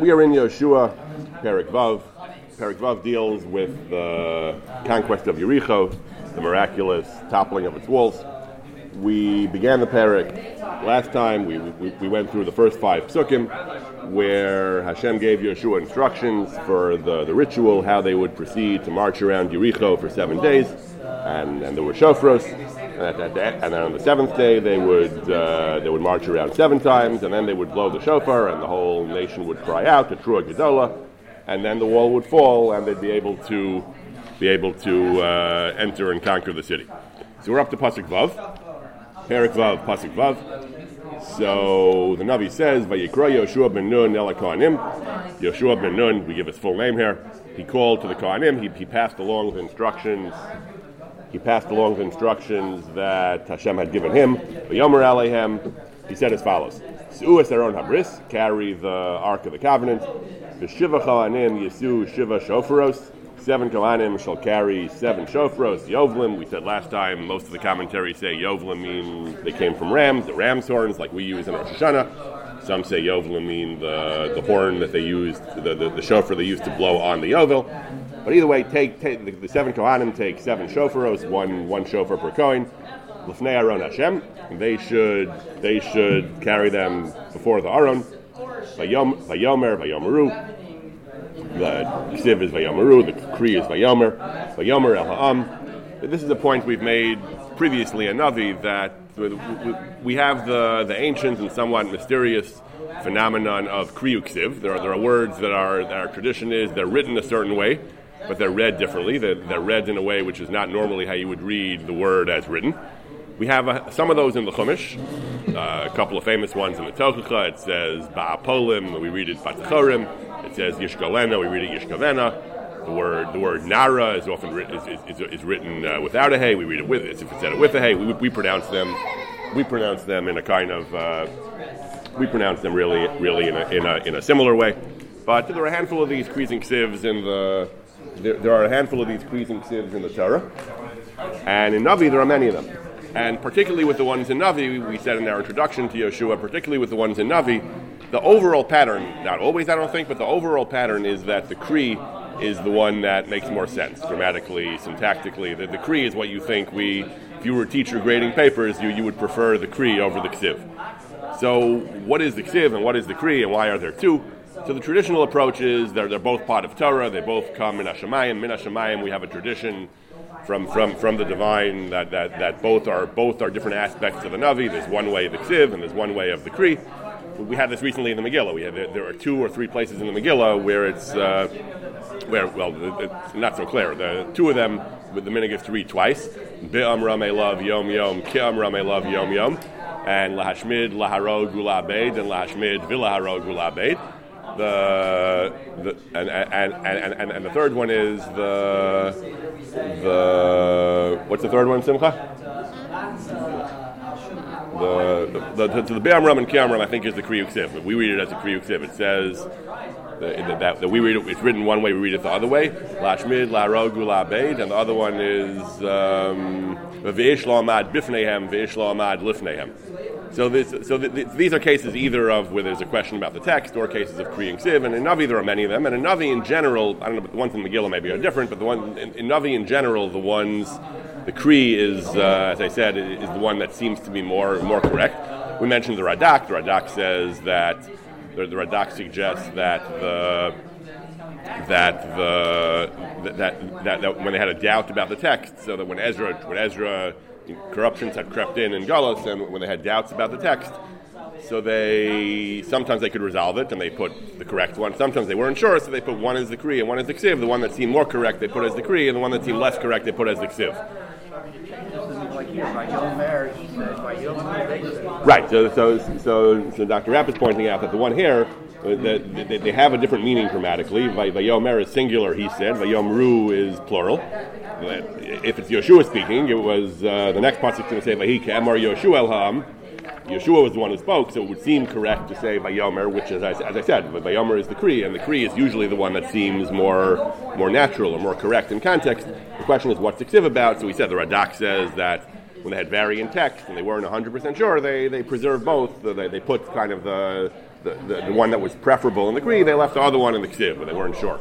We are in Yeshua, Perik Vav. Perik Vav deals with the conquest of Yericho, the miraculous toppling of its walls. We began the Perik last time. We, we, we went through the first five psukim, where Hashem gave Yeshua instructions for the, the ritual, how they would proceed to march around Yericho for seven days, and, and there were shofros. And, at, at, and then on the seventh day, they would uh, they would march around seven times, and then they would blow the shofar, and the whole nation would cry out to Trua Gedola, and then the wall would fall, and they'd be able to be able to uh, enter and conquer the city. So we're up to pasuk vav, Perik vav, pasuk vav. So the Navi says, "Vayikra Yoshua ben Nun el Kohanim." Yoshua ben Nun, we give his full name here. He called to the Kohanim. He, he passed along the instructions he passed along the instructions that Hashem had given him. Yomer Alehem, he said as follows: Su'as Aron Habris, carry the Ark of the Covenant. The Shiva Chalanim Yesu Shiva Shofaros. Seven Kohanim shall carry seven shofros, Yovlim. We said last time, most of the commentaries say Yovlim mean they came from rams, the ram's horns, like we use in Rosh Hashanah. Some say Yovlim mean the, the horn that they used, the, the, the shofar they used to blow on the Yovel. But either way, take, take the, the, seven Kohanim take seven shofaros, one one shofar per Kohen. Lefnei Aron Hashem. They should they should carry them before the. Vayom Vayomer Vayomeru. The Siv is Vayomeru. The Kri is Vayomer. Vayomer El Ha'am. This is a point we've made previously in Navi that we have the the ancient and somewhat mysterious phenomenon of kriyuksiv. There are there are words that are that our tradition is they're written a certain way but they're read differently. They're, they're, read in a way which is not normally how you would read the word as written. We have uh, some of those in the Chumash, uh, a couple of famous ones in the Tochacha. It says Ba'apolim, we read it Batchorim. It says Yishgalena, we read it Yishgavena. The word the word Nara is often written, is, is, is written uh, without a hey. We read it with it. If it said it with a hey, we, we pronounce them we pronounce them in a kind of uh, we pronounce them really really in a, in a, in a similar way. But there are a handful of these creasing sieves in the there, there, are a handful of these pleasing sieves in the Torah, and in Navi there are many of them. And particularly with the ones in Navi, we said in our introduction to Yeshua, particularly with the ones in Navi, the overall pattern, not always I don't think, but the overall pattern is that the Kri is the one that makes more sense grammatically, syntactically. The, the Kri is what you think we, if you were a teacher grading papers, you, you would prefer the Kri over the Ksiv. So, what is the Ksiv and what is the Kri and why are there two? So the traditional approach is they're, they're both part of Torah. They both come in Hashemayim. Min Hashemayim, we have a tradition from, from, from the divine that, that, that both are both are different aspects of the Navi. There's one way of the Ksiv and there's one way of the Kri. We had this recently in the Megillah. We had, there are two or three places in the Megillah where it's uh, where well it's not so clear. The two of them with the minhag to read twice. Be'am may love yom yom, ki'am may love yom yom, and lahashmid laharod gula and lahashmid vilaharod gula the, and, and, and, and, and the third one is the the what's the third one, Simcha? The the the, the, the Ram and Kiyam I think is the Kriyuk Siv. We read it as a Kriyuk Siv. It says that, that, that, we read it, it's written one way, we read it the other way. Lashmid, La Rogu, La Beid, and the other one is um, Ve'ish La Amad Bifnehem, Ve'ish La Amad Lifnehem. So, this, so th- th- these are cases either of where there's a question about the text or cases of Kriya and Siv. And in Navi, there are many of them. And in Navi, in general, I don't know, but the ones in Megillah maybe are different, but the one in, in Navi, in general, the ones, the Kri is, uh, as I said, is the one that seems to be more, more correct. We mentioned the Radak. The Radak says that, the, the Radak suggests that the that the that, that, that when they had a doubt about the text, so that when Ezra when Ezra corruptions had crept in in Galus, and when they had doubts about the text, so they sometimes they could resolve it and they put the correct one. Sometimes they weren't sure, so they put one as the Kri and one as the Ksiv. The one that seemed more correct they put as the Kri, and the one that seemed less correct they put as the Ksiv. Right. So, so, so, so Dr. Rapp is pointing out that the one here uh, that they, they have a different meaning grammatically. Vayomer is singular, he said. Vayomru is plural if it's Yeshua speaking, it was uh, the next pasuk going to say Vayika or Yeshua Elham. Yeshua was the one who spoke, so it would seem correct to say Vayomer, which, as I, as I said, Vayomer is the Kri, and the Kri is usually the one that seems more more natural or more correct in context. The question is what's the about? So we said the Radak says that when they had variant text and they weren't 100% sure, they, they preserved both. They, they put kind of the the, the, the one that was preferable in the Kri, they left the other one in the Ksiv, but they weren't sure.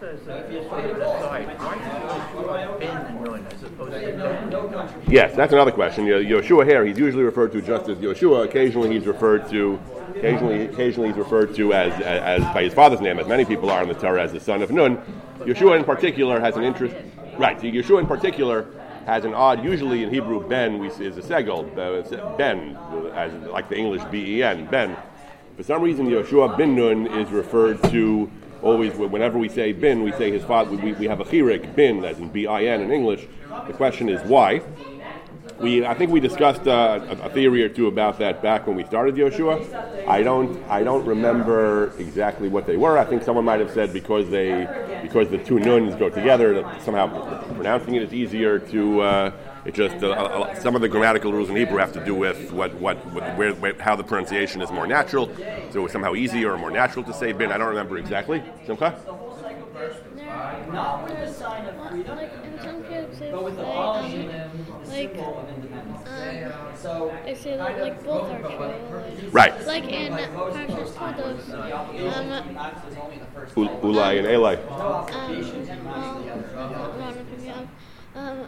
Yeshua? Yes, that's another question. Yoshua here, he's usually referred to just as Yoshua. Occasionally, he's referred to, occasionally, occasionally he's referred to as, as, as by his father's name, as many people are in the Torah, as the son of Nun. Yeshua in particular has an interest. Right. Yeshua in particular has an odd. Usually in Hebrew, Ben we, is a segel. Ben, as like the English B E N. Ben. For some reason, Yeshua bin Nun is referred to always. Whenever we say bin, we say his father. We, we have a chirik bin, as in B I N in English. The question is why. We, I think we discussed uh, a, a theory or two about that back when we started Yoshua. I don't, I don't remember exactly what they were. I think someone might have said because they, because the two nuns go together, that somehow pronouncing it is easier to. Uh, it just uh, uh, some of the grammatical rules in Hebrew have to do with what, what, what where, where, how the pronunciation is more natural. So it's somehow easier or more natural to say bin. I don't remember exactly. Simcha. Not with the sign of freedom, Like in some cases, but with like, symbol of independence. um, So I say that like both are true. Like, Right. Like in Parshas Toldos, um, Act was only the first U- Ulai and Eli. um, well, not um,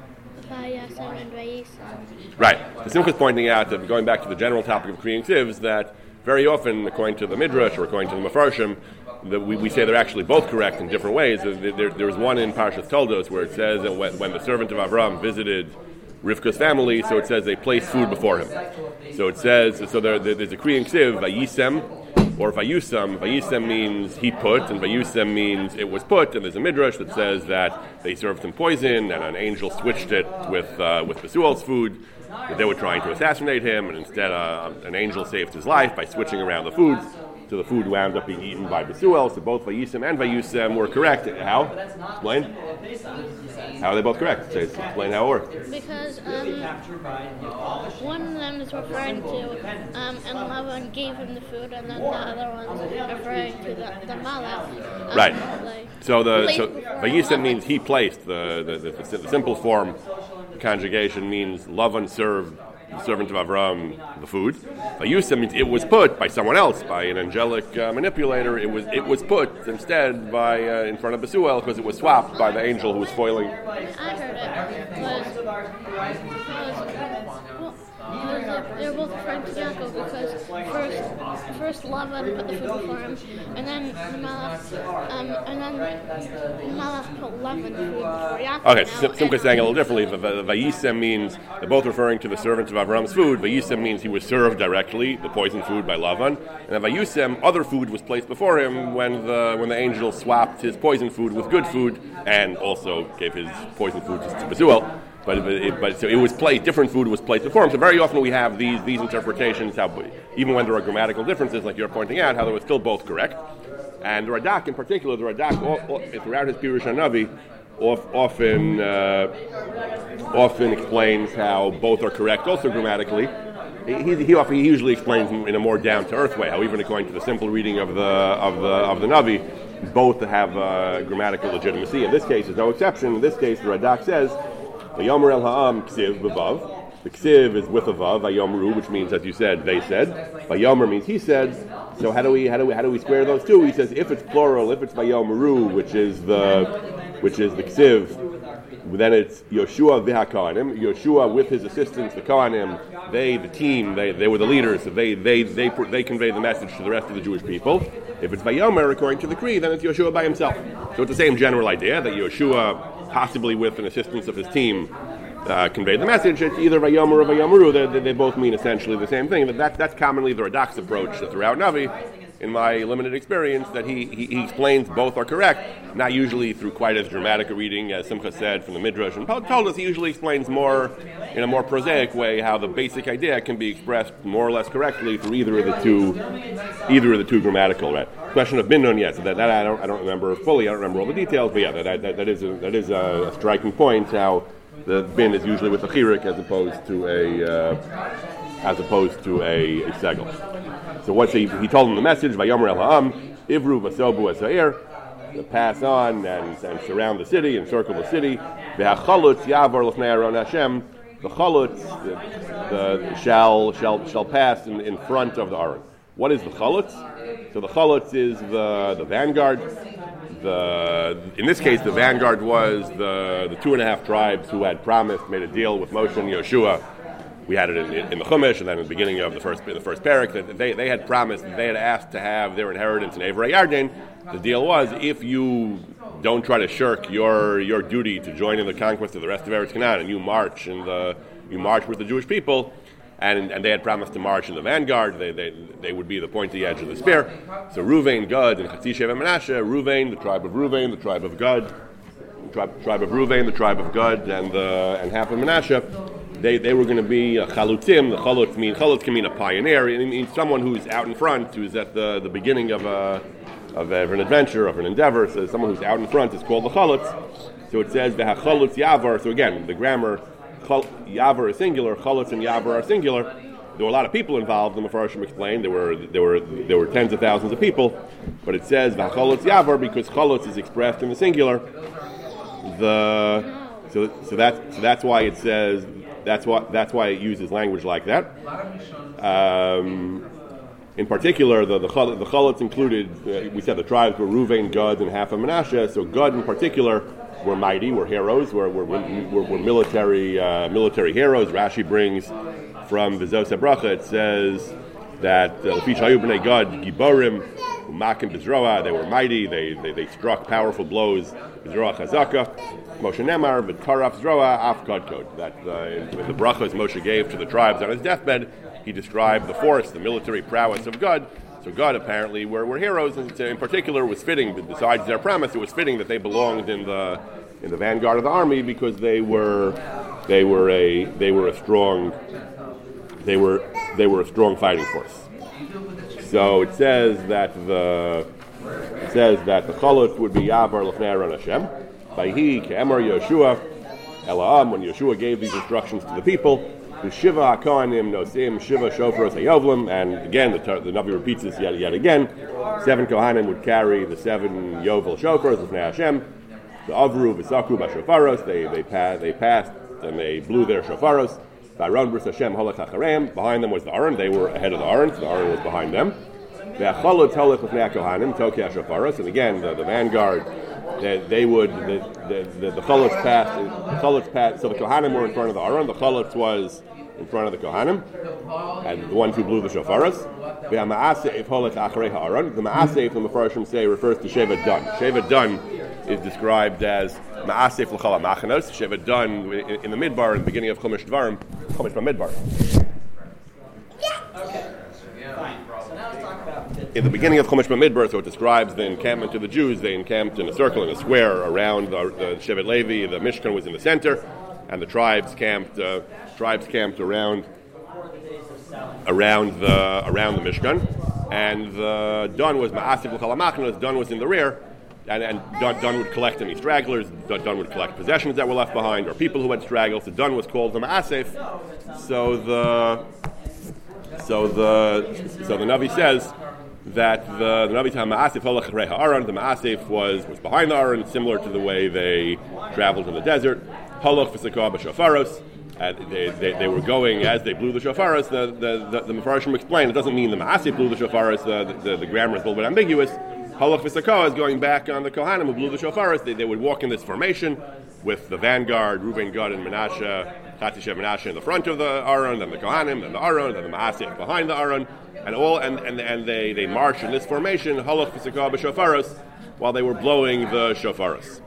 Vayasam and Vayisam. Right. The Simcha is pointing out that going back to the general topic of creating sieves, that very often, according to the Midrash or according to the Mefarshim, that we, we say they're actually both correct in different ways. There, there- there's one in Parshas Toldos where it says that when, when the servant of Avram visited Rivka's family, so it says they placed food before him. So it says, so there, there- there's a Kriyan Siv, Vayisem, or Vayusam. Vayisem means he put, and Vayusem means it was put, and there's a Midrash that says that they served him poison, and an angel switched it with, uh, with Besuel's food, that they were trying to assassinate him, and instead uh, an angel saved his life by switching around the foods. So the food wound up being eaten by Besuel, so both Vayisem and Vayusem were correct. How? Explain. How are they both correct? Say- Explain how it works. Because um, one of them is referring to, um, and Lavan gave him the food, and then the other one's referring to the, the Malach. Um, Right. Like, So the so Vayisem means he placed. The the, the, the, the simple form conjugation means Lavan served the servant of Avram the food. Vayusem means it was put by someone else, by an angelic uh, manipulator. It was it was put instead by uh, in front of Besuel because it was swapped by the angel who was foiling. I heard it they're both referring to Yaakov because first, first Lavan put the food before him, and then the um, and then the Malach put Lavan food before Yaakov. Okay, Now, Sim- Simcha and- saying a little differently. Vayisem means they're both referring to the servants of Avram's food. Vayisem means he was served directly, the poisoned food by Lavan. And then Vayusem, other food was placed before him when the when the angel swapped his poisoned food with good food and also gave his poisoned food to, Besuel. But, but, it, but so it was placed, different food was placed before him. So very often we have these these interpretations, how, even when there are grammatical differences, like you're pointing out, how they were still both correct. And the Radak in particular, the Radak all, all, throughout his Pirush Hanavi, often uh, often explains how both are correct, also grammatically. He, he, often he usually explains in a more down to earth way. How even according to the simple reading of the of the of the Navi, both have uh, grammatical legitimacy. In this case, is no exception. In this case, the Radak says, "Vayomer el ha'am ksiv bevav." The ksiv is with a vav, vayomru, which means, as you said, they said. Vayomer means he said. So how do we how do we how do we square those two? He says if it's plural, if it's vayomru, which is the which is the ksiv, then it's Yoshua v'hakohanim. Yoshua with his assistants, the Kohanim, they, the team, they, they were the leaders. So they, they, they, they convey the message to the rest of the Jewish people. If it's Vayomer, according to the Creed, then it's Yoshua by himself. So it's the same general idea that Yoshua, possibly with an assistance of his team, uh, conveyed the message. It's either Vayomer or Vayomeru. They, they, both mean essentially the same thing. But that, that's commonly the Radak's approach throughout Navi in my limited experience, that he, he, he explains both are correct, not usually through quite as dramatic a reading as Simcha said from the Midrash and told us. He usually explains more in a more prosaic way how the basic idea can be expressed more or less correctly through either of the two, either of the two grammatical. Right? Question of bin Nun, yes, that, that I don't I don't remember fully. I don't remember all the details, but yeah, that, that, that is a, that is a striking point. How the bin is usually with a chirik as opposed to a uh, as opposed to a, a segel. So what's he? He told him the message: "Vayomer el ha'am, ivru v'sobu esair." To pass on and, and surround the city, encircle the city. V'hachalutz yavor l'fnei aron Hashem. The chalutz the, the, shall shall shall pass in, in front of the aron. What is the chalutz? So the chalutz is the the vanguard. The in this case, the vanguard was the the two and a half tribes who had promised, made a deal with Moshe and Yeshua. We had it in, in the Chumash, and then in the beginning of the first the first parak that they, they had promised, they had asked to have their inheritance in Avrei Yarden. The deal was if you don't try to shirk your your duty to join in the conquest of the rest of Eretz Canaan, and you march in the you march with the Jewish people, and, and they had promised to march in the vanguard. They, they, they would be the pointy edge of the spear. So Ruvain, Gad, and Chatzishev and Menashe, Ruvain, the tribe of Ruvain, the tribe of Gad, tribe, tribe of Ruvain, the tribe of Gad, and, the, and half of Menashe, they, they were going to be a chalutim. The chalutz mean chalutz can mean a pioneer. It means someone who's out in front, who's at the, the beginning of uh, a uh, of an adventure, of an endeavor. So someone who's out in front is called the chalutz. So it says the chalutz yavar. So again, the grammar chal- yavar is singular, chalutz and yavar are singular. There were a lot of people involved. The Mefarshim explained there were there were there were tens of thousands of people, but it says the chalutz yavar because chalutz is expressed in the singular. The so so that so that's why it says that's why that's why it uses language like that. Um, in particular, the the, the included. Uh, we said the tribes were Ruvain, Gad, and half of Menashe. So Gad in particular were mighty, were heroes, were were, were, were military uh, military heroes. Rashi brings from the Zos Bracha. It says that uh, Lefi Shayu b'nei Gad giborim umakim bezroa. They were mighty. They, they they struck powerful blows. Bezroa chazaka. Moshe Nemar v'karaf zroa af Gad code. That uh, the brachas Moshe gave to the tribes on his deathbed, he described the force, the military prowess of Gad. So Gad apparently were, were heroes, and in particular was fitting. Besides their promise, it was fitting that they belonged in the in the vanguard of the army because they were they were a they were a strong they were they were a strong fighting force. So it says that the it says that the chalutz would be Yavar Lefnei Hashem. By he Ke'emar Yeshua Elaam when Yeshua gave these instructions to the people. The Shiva Hakohanim Nosim Shiva Shofros Hayovlim, and again the, the Navi repeats this yet yet again. Seven Kohanim would carry the seven Yovel Shofars of Hashem. The Avru V'Saku Bashofaros, they they passed they passed and they blew their shofaros. Baron Bris Hashem Holach Hacharam. Behind them was the Aron. They were ahead of the Aron, so the Aron was behind them. The Achalot Holach Kohanim Tokei Shofaros, and again the, the vanguard. They, they would the the Chalutz passed the Chalutz passed. So the Kohanim were in front of the Aron. The Chalutz was in front of the Kohanim, and the ones who blew the shofaros. The Ma'aseh Holach Acharei Ha'aron. The Ma'aseh, the Mefarshim say, refers to Sheva Dun. Sheva Dun is described as Ma'aseh L'chal Machanos. Sheva Dun in, the Midbar, in the beginning of Chumash Dvarim, Chumash Midbar. In the beginning of Chumash Bamidbar, so it describes the encampment of the Jews. They encamped in a circle, in a square around the, the Shevet Levi. The Mishkan was in the center, and the tribes camped. Uh, tribes camped around around the around the Mishkan, and the Dun was Ma'asif L'Chalamachnos. Dun was in the rear, and, and would collect any stragglers. Dun would collect possessions that were left behind, or people who had straggled. So Dun was called the Ma'asif. So the so the so the Navi says that the, the Navi Ma'asif Holach Ha'aron, the Ma'asif was was behind the Aron, similar to the way they traveled in the desert. Holach V'Sakah B'Shofaros. They, they, they, were going as they blew the shofaras. The the the, the Mefarshim explained it doesn't mean the Maaseh blew the shofaras. The, the, the, grammar is a little bit ambiguous. Halach v'sakah is going back on the Kohanim who blew the shofaras. They, they would walk in this formation with the vanguard, Reuven, Gad, and Menashe, Chatishev, Menashe in the front of the Aron, then the Kohanim, then the Aron, then the Maaseh behind the Aron, and all and, and, and they, they march in this formation, Halach v'sakah b'shofaras, while they were blowing the shofaras.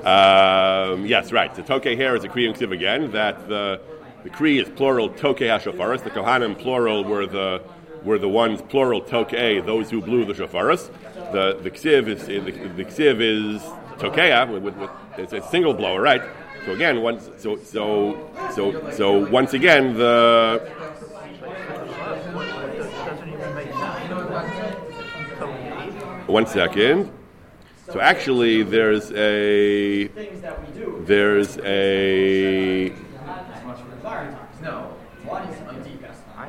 Um, yes, right. The Tokei here is a Kriyim Ksiv again, that the, the Kri is plural Tokei HaShofaris. The Kohanim plural were the were the ones plural Tokei, those who blew the shofaris. The the Ksiv is the, the Ksiv is Tokeia, with, with, with, it's a single blower, right? So again, once so so so so once again the one second. So actually, there's a there's a No.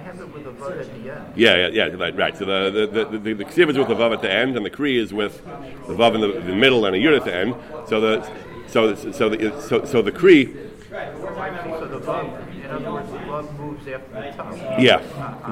Have it with a vav at the end. yeah yeah yeah right, right. So the the the, the, the is with the vav at the end, and the kri is with the vav in the, the middle and a yud at the end. So the so so the so so the kri So the vav, in other words, moves after the top. Yeah,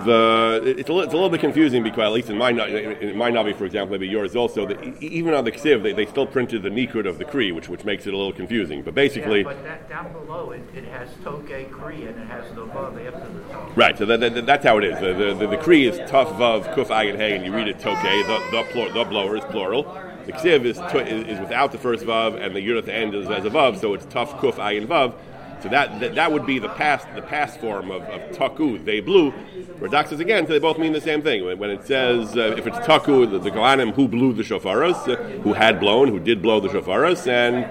the it's a, little, it's a little bit confusing because at least in my in my navi, for example, maybe yours also. The, even on the ksiv, they, they still printed the nikud of the kri, which which makes it a little confusing. But basically, Yeah, but that, down below it, it has toke kri and it has the vav after the top. right. So that, that, that's how it is. The the, the, kri is tough vav kuf ayin hey, and you read it toke. The the, plur, the blower is plural. The ksiv is, is is without the first vav, and the yud at the end is as a vav, so it's tough kuf ayin vav. So that, that that would be the past the past form of, of taku. They blew. Radak says again, so they both mean the same thing. When, when it says uh, if it's taku, the, the Kohanim who blew the shofaros, uh, who had blown, who did blow the shofaros, and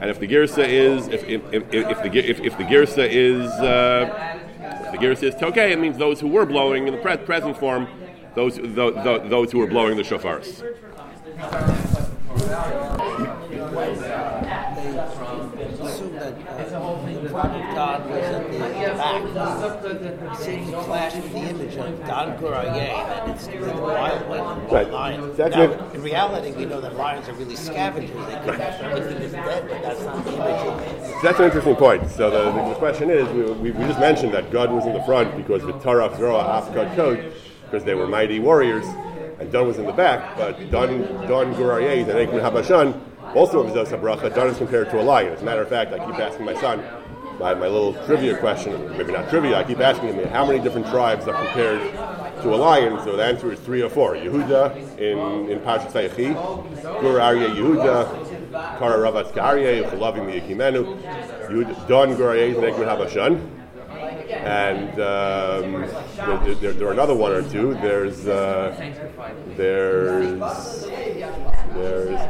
and if the girsa is if if, if, if the if, if the girsa is uh, the girsa is tokay, it means those who were blowing in the pre- present form, those tho- tho- those who were blowing the shofaros. assume that uh, the problem of God was at back. It clash with the image of Don Guraye, that it's the wild, Right. lion. That's now, it. in reality, we know that lions are really scavengers. They everything is dead, but that's not the image. That's an interesting point. So the, the, the question is, we, we, we just mentioned that Gad was in the front because the Zroa Afkad code, because they were mighty warriors, and Don was in the back. But Don, Dun Guraye, the Ekman Habashan, also of Zos Dun is compared to a lion. As a matter of fact, I keep asking my son my, my little trivia question, maybe not trivia. I keep asking him how many different tribes are compared to a lion. So the answer is three or four. Yehuda in in Parshas Vayechi, Gur Aryeh Yehuda, Kara Ravatz Aryeh, Chalavim Yekimenu, Don Gur Aryeh Negmid Habashan. And um, there, there, there are another one or two. There's uh, there's there's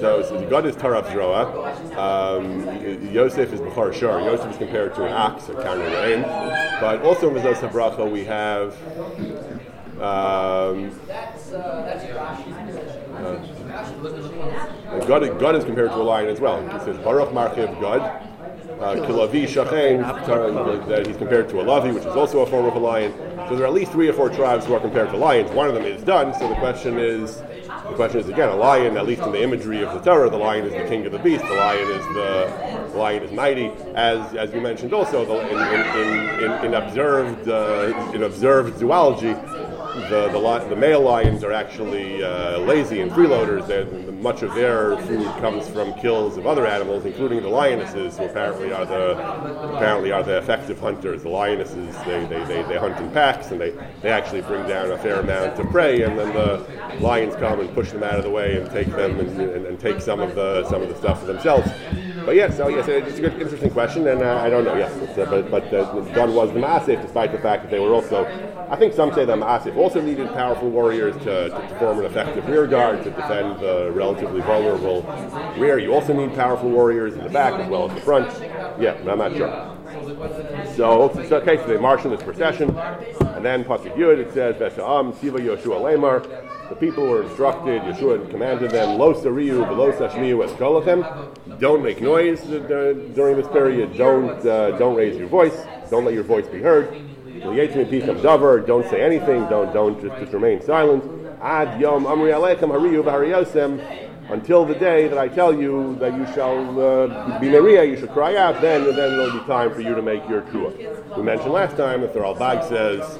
So Gad is Taraf Zroa. Um, Yosef is Bechar Shar. Yosef is compared to an ox, a counter name. But also in Mizos HaBracha we have um, uh, Gad, Gad is compared to a lion as well. He says Baruch Marchiv Gad. Uh, Kilavi Shachain, uh, that he's compared to a Lavi, which is also a form of a lion. So there are at least three or four tribes who are compared to lions. One of them is done. So the question is, the question is again, a lion, at least in the imagery of the Torah, the lion is the king of the beast. The lion is the, the lion is mighty, as as you mentioned also the, in, in, in, in observed uh, in observed zoology. The, the, li- the male lions are actually uh, lazy and freeloaders. Much of their food comes from kills of other animals, including the lionesses, who apparently are the apparently are the effective hunters. The lionesses they, they, they, they hunt in packs and they, they actually bring down a fair amount of prey, and then the lions come and push them out of the way and take them and, and, and take some of the some of the stuff for themselves. But yes, so yes, it's a good, interesting question, and uh, I don't know. Yes, uh, but but uh, Gun was the Maasif, despite the fact that they were also. I think some say the Maasif also needed powerful warriors to, to form an effective rear guard to defend the relatively vulnerable rear. You also need powerful warriors in the back as well as the front. Yeah, I'm not sure. So, so okay, so they march in this procession, and then Pasuk Yud it says, "Vesha'am Siva Yoshua Lemar." The people were instructed. Yeshua commanded them, "Lo sariyu v'lo sashmiyu eskolathem." Don't make noise during this period. Don't uh, don't raise your voice. Don't let your voice be heard. Don't say anything. Don't don't just, just remain silent. Ad yom amri hariyu until the day that I tell you that you shall uh, be Maria, you should cry out, then then it'll be time for you to make your trua. We mentioned last time that the Ralbag says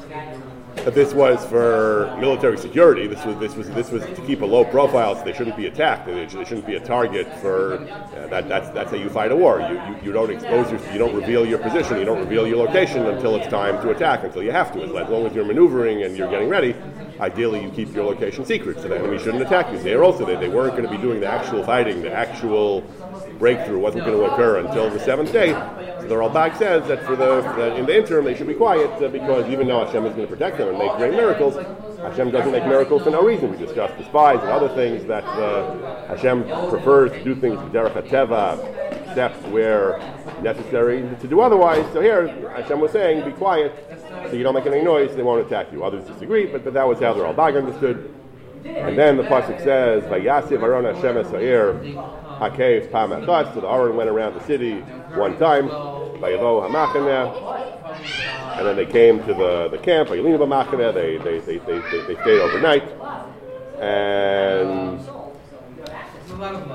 that this was for military security. This was this was this was to keep a low profile, so they shouldn't be attacked. They, shouldn't be a target for uh, that. That's that's how you fight a war. You, you, you don't expose your, you don't reveal your position, you don't reveal your location until it's time to attack. Until you have to. As long as you're maneuvering and you're getting ready, ideally you keep your location secret, so the enemy shouldn't attack you. They are also they, they weren't going to be doing the actual fighting, the actual breakthrough wasn't going to occur until the seventh day. So the Ralbag says that for the that in the interim they should be quiet uh, because even though Hashem is going to protect them and make great miracles, Hashem doesn't make miracles for no reason. We discussed the spies and other things that uh, Hashem prefers to do things with derech hateva, steps where necessary to do otherwise. So here Hashem was saying, be quiet, so you don't make any noise. They won't attack you. Others disagree, but, but that was how the Ralbag understood. And then the pasuk says, "Vayasiv Aron Hashem Esair Hakev Pam Echad." So the Aron went around the city one time. And then they came to the, the camp. They they, they, they, they stayed overnight. And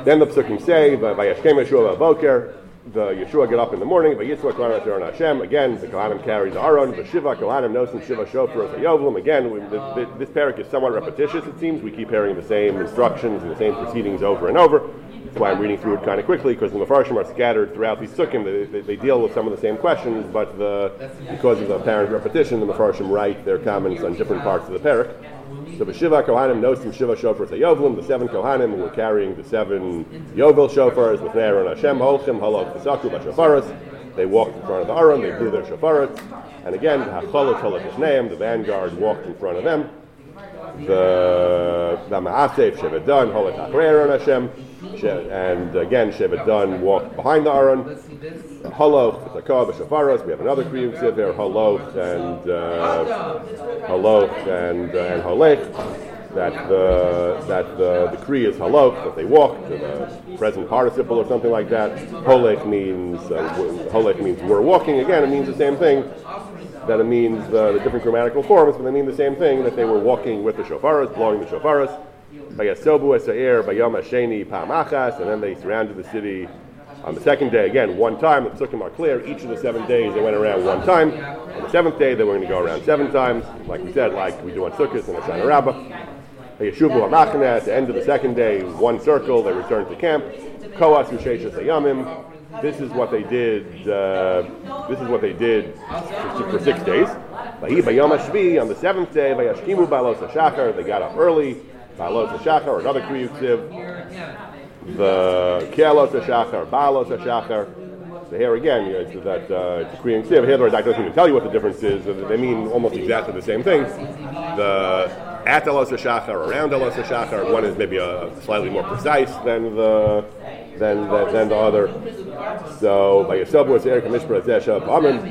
Then the psukim say, "Vayashkem Yeshua Boker." The Yeshua get up in the morning. Vayitzvah Kohanim Aron Hashem. Again, the Kohanim carry the Aron. The Shiva Kohanim Nosim Shiva Shofar Yovlim. Again, we, the, this parak is somewhat repetitious. It seems we keep hearing the same instructions and the same proceedings over and over. That's why I'm reading through it kind of quickly because the Mefarshim are scattered throughout these Sukkim. They, they, they deal with some of the same questions, but the, because of the apparent repetition, the Mefarshim write their comments on different parts of the parak. So the Shiva Kohanim Nosim Shiva Shofar Yovlim, the seven Kohanim were carrying the seven Yovel shofars with Aron Hashem Holchim Halok V'Saku B'Shofaros. They walked in front of the Aron, they blew their shofaros, and again, the Hacholot Ishneim, the vanguard walked in front of them. The the Ma'asef Shevedon Halak Achrei Aron Hashem, She- and again Shevedon walked behind the Aron. Haloch V'Takah B'Shofaros. We have another Kriyim Siv there, Haloch and uh, Haloch and uh, and Holech. That the that the Kri is Haloch, that they walk to the present participle or something like that. Holech means uh, Holech means we're walking. Again, it means the same thing. That it means uh, the different grammatical forms, but they mean the same thing. That they were walking with the shofaras, blowing the shofaras. Bayasobu esair bayom hasheni pa'amachas, and then they surrounded the city on the second day, again, one time, the psukim are clear. Each of the seven days they went around one time. On the seventh day, they were going to go around seven times, like we said, like we do on Sukkot and Hoshana Rabbah. Yeshuvu HaMachane, at the end of the second day, one circle, they returned to camp. Koas Usheshas Ayamim. This is what they did. Uh, this is what they did for, for six days. On the seventh day. They got up early. Balos HaShachar, another the Kielos HaShachar, Balos HaShachar. So here again, you know, it's that uh. Here the Radak doesn't even tell you what the difference is. They mean almost exactly the same thing. The at Elos HaShachar, around Elos HaShachar, one is maybe a slightly more precise than the than the, than the other. So by Yosef was Eric Mishpah Zesha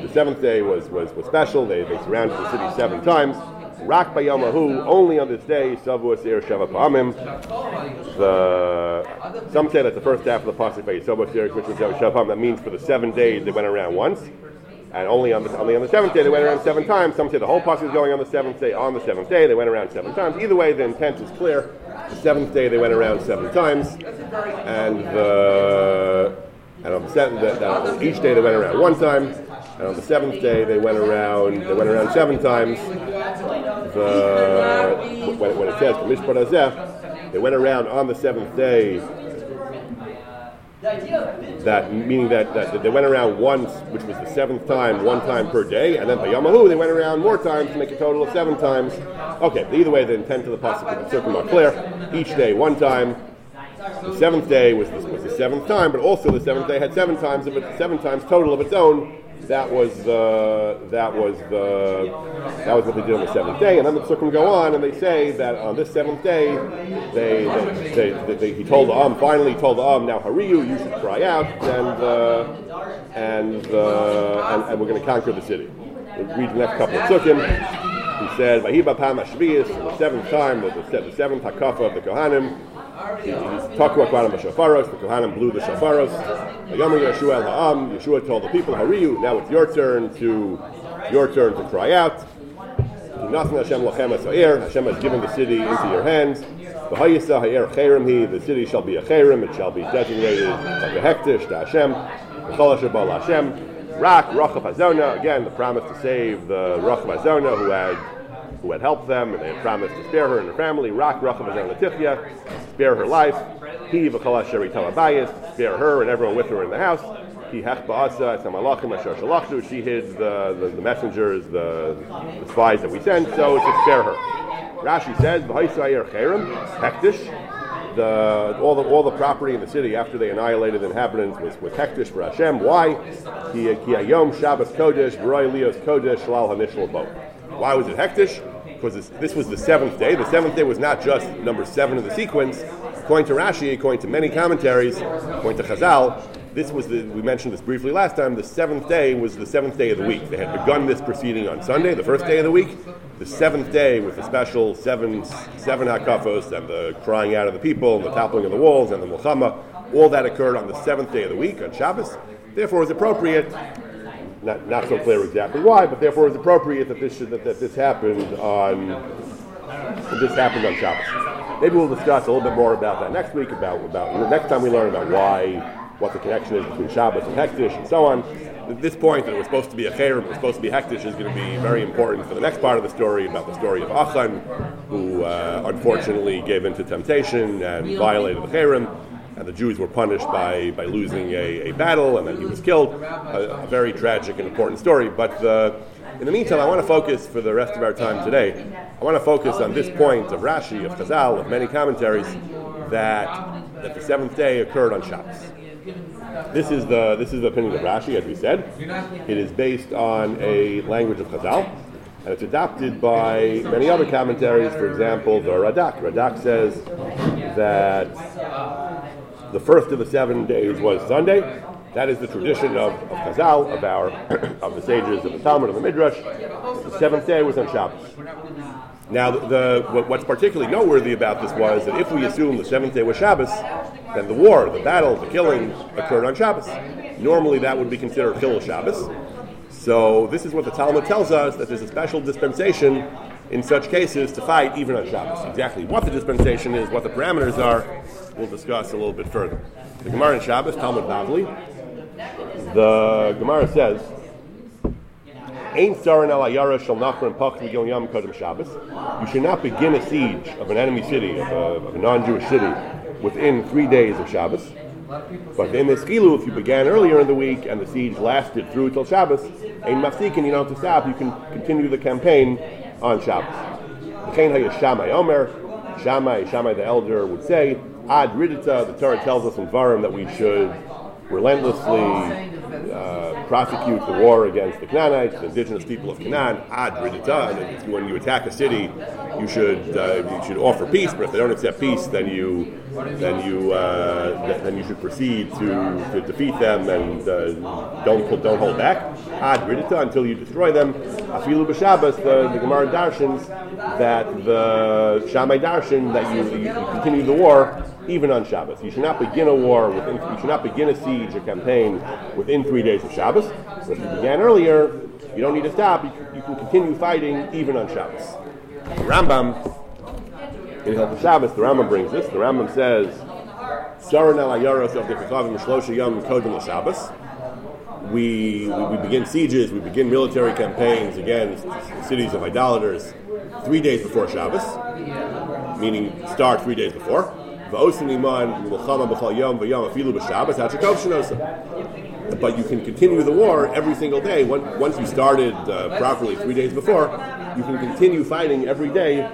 the seventh day was, was, was special. They, they surrounded the city seven times. Rak Bayamahu, only on this day, Shavuos Ir Sheva Pa'amim. The, some say that the first half of the Pasuk by Shavuos Ir, Pa'amim, that means for the seven days they went around once. And only on, the, only on the seventh day they went around seven times. Some say the whole Pasuk is going on the seventh day. On the seventh day they went around seven times. Either way, the intent is clear. The seventh day they went around seven times. And and on the seventh, each day they went around one time. And on the seventh day they went around, they went around seven times the uh, when, when it says Mishpat they went around on the seventh day. That meaning that, that they went around once, which was the seventh time, one time per day, and then by Yamahu they went around more times to make a total of seven times. Okay, either way, the intent of the pasuk circle clear. Each day one time. The seventh day was was seventh time, but also the seventh day had seven times of it, seven times total of its own that was the that was the that was what they did on the seventh day, and then the psukim go on and they say that on this seventh day, they, they, they, they, he told the Am finally he told the Am now Hariyu you should cry out and uh, and, uh, and and we're going to conquer the city. We read the next couple of psukim. He said Vahiba Pam the seventh time the, the, the seventh hakafa of the Kohanim. Takwa Kvanim Shofaros, the Kohanim blew the Shofaros. Yomer Yeshua Ha'am, Yeshua told the people, Hariyu, now it's your turn to your turn to cry out. Nothing Hashem Lachem Ha'ir, Hashem has given the city into your hands. V'hayisa Ha'ir Cherem He, the city shall be a Cherem, it shall be designated like a hektish to Hashem. V'chol Hashem Hashem. Rak, Rachav Hazona, again, the promise to save the Rachav Hazona who had who had helped them, and they had promised to spare her and her family. Rak Rachav Latifya, spare her life. He v'chol Sheri Talabayis, spare her and everyone with her in the house. He hech ba'asa et hamalachim asher shalachnu. She hid the, the, the messengers, the, the spies that we sent, so to spare her. Rashi says, "V'haisayir cherem hektish." The, all the all the property in the city after they annihilated the inhabitants was, was hektish for Hashem. Why? Ki ayom Shabbos kodesh v'roy lios kodesh shalal hanishal bo. Why was it hektish? Because this, was the seventh day. The seventh day was not just number seven of the sequence. According to Rashi, according to many commentaries, according to Chazal, this was the, we mentioned this briefly last time, the seventh day was the seventh day of the week. They had begun this proceeding on Sunday, the first day of the week. The seventh day with the special seven, seven hakafos and the crying out of the people and the toppling of the walls and the mulchama, all that occurred on the seventh day of the week, on Shabbos. Therefore, it's appropriate not, not so clear exactly why, but therefore it's appropriate that this should, that, that this happened on that this happened on Shabbos. maybe we'll discuss a little bit more about that next week. About about the next time we learn about why, what the connection is between Shabbos and Hektish and so on. At this point, that it was supposed to be a Cherem, it was supposed to be Hektish, is going to be very important for the next part of the story about the story of Achan, who uh, unfortunately gave into temptation and violated the Cherem and the Jews were punished by, by losing a, a battle, and then he was killed. A, a very tragic and important story. But the, in the meantime, I want to focus for the rest of our time today. I want to focus on this point of Rashi, of Chazal, of many commentaries that that the seventh day occurred on Shabbos. This is the this is the opinion of Rashi, as we said. It is based on a language of Chazal, and it's adopted by many other commentaries. For example, the Radak. Radak says that the first of the seven days was Sunday. That is the tradition of, of Chazal, of our of the sages of the Talmud of the Midrash. The seventh day was on Shabbos. Now, the, the, what's particularly noteworthy about this was that if we assume the seventh day was Shabbos, then the war, the battle, the killing occurred on Shabbos. Normally, that would be considered Chilul Shabbos. So, this is what the Talmud tells us that there's a special dispensation in such cases to fight even on Shabbos. Exactly what the dispensation is, what the parameters are, we'll discuss a little bit further. The Gemara in Shabbos, Talmud Bavli, the Gemara says, Ain sarin al ayara shall nachron pach yom kodem Shabbos. You should not begin a siege of an enemy city, of a, of a non-Jewish city, within three days of Shabbos. But in this if you began earlier in the week and the siege lasted through till Shabbos, ain mafsikin, you don't have to stop. You can continue the campaign on Shabbos. Shammai the elder would say, Ad Ridita, the Torah tells us in Varim that we should relentlessly uh, prosecute the war against the Canaanites, the indigenous people of Canaan, ad ridita, and when you attack a city, you should uh, you should offer peace. But if they don't accept peace, then you then you uh, then you should proceed to, to defeat them and uh, don't don't hold back. Ad ridita until you destroy them. Afilu b'Shabbos, the, the Gemara darshins that the Shammai darshan that you, you, continue the war even on Shabbos. You should not begin a war within, you should not begin a siege, or campaign within three days of Shabbos. If you began earlier, you don't need to stop. You, you can continue fighting even on Shabbos. Rambam in Hilchot Shabbos, the Rambam brings this. The Rambam says, "Saran al ayaros of the Shlosha Yom Kodem Shabbos." We, we, we begin sieges, we begin military campaigns against cities of idolaters three days before Shabbos, meaning start three days before. But you can continue the war every single day. Once you started uh, properly three days before, you can continue fighting every day,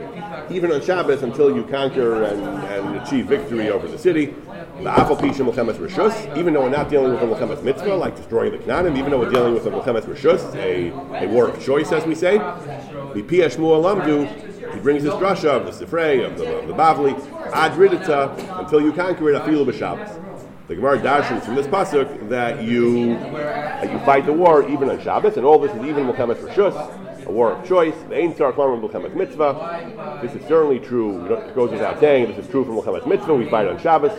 even on Shabbos, until you conquer and, and achieve victory over the city. Even though we're not dealing with a Melchemes Mitzvah, like destroying the Canaan, even though we're dealing with a Melchemes Rishus, a, a war of choice, as we say, the Piyash Lamdu, he brings this drasha of the Sifrei, of the, of the Bavli, ad ridita, until you conquer it, afilu b'Shabbos. The Gemara dashes from this pasuk that you that you fight the war even on Shabbos, and all this is even Melchemes Rishus, a war of choice. Mitzvah. This is certainly true. It goes without saying. This is true for Melchemes Mitzvah. We fight on Shabbos.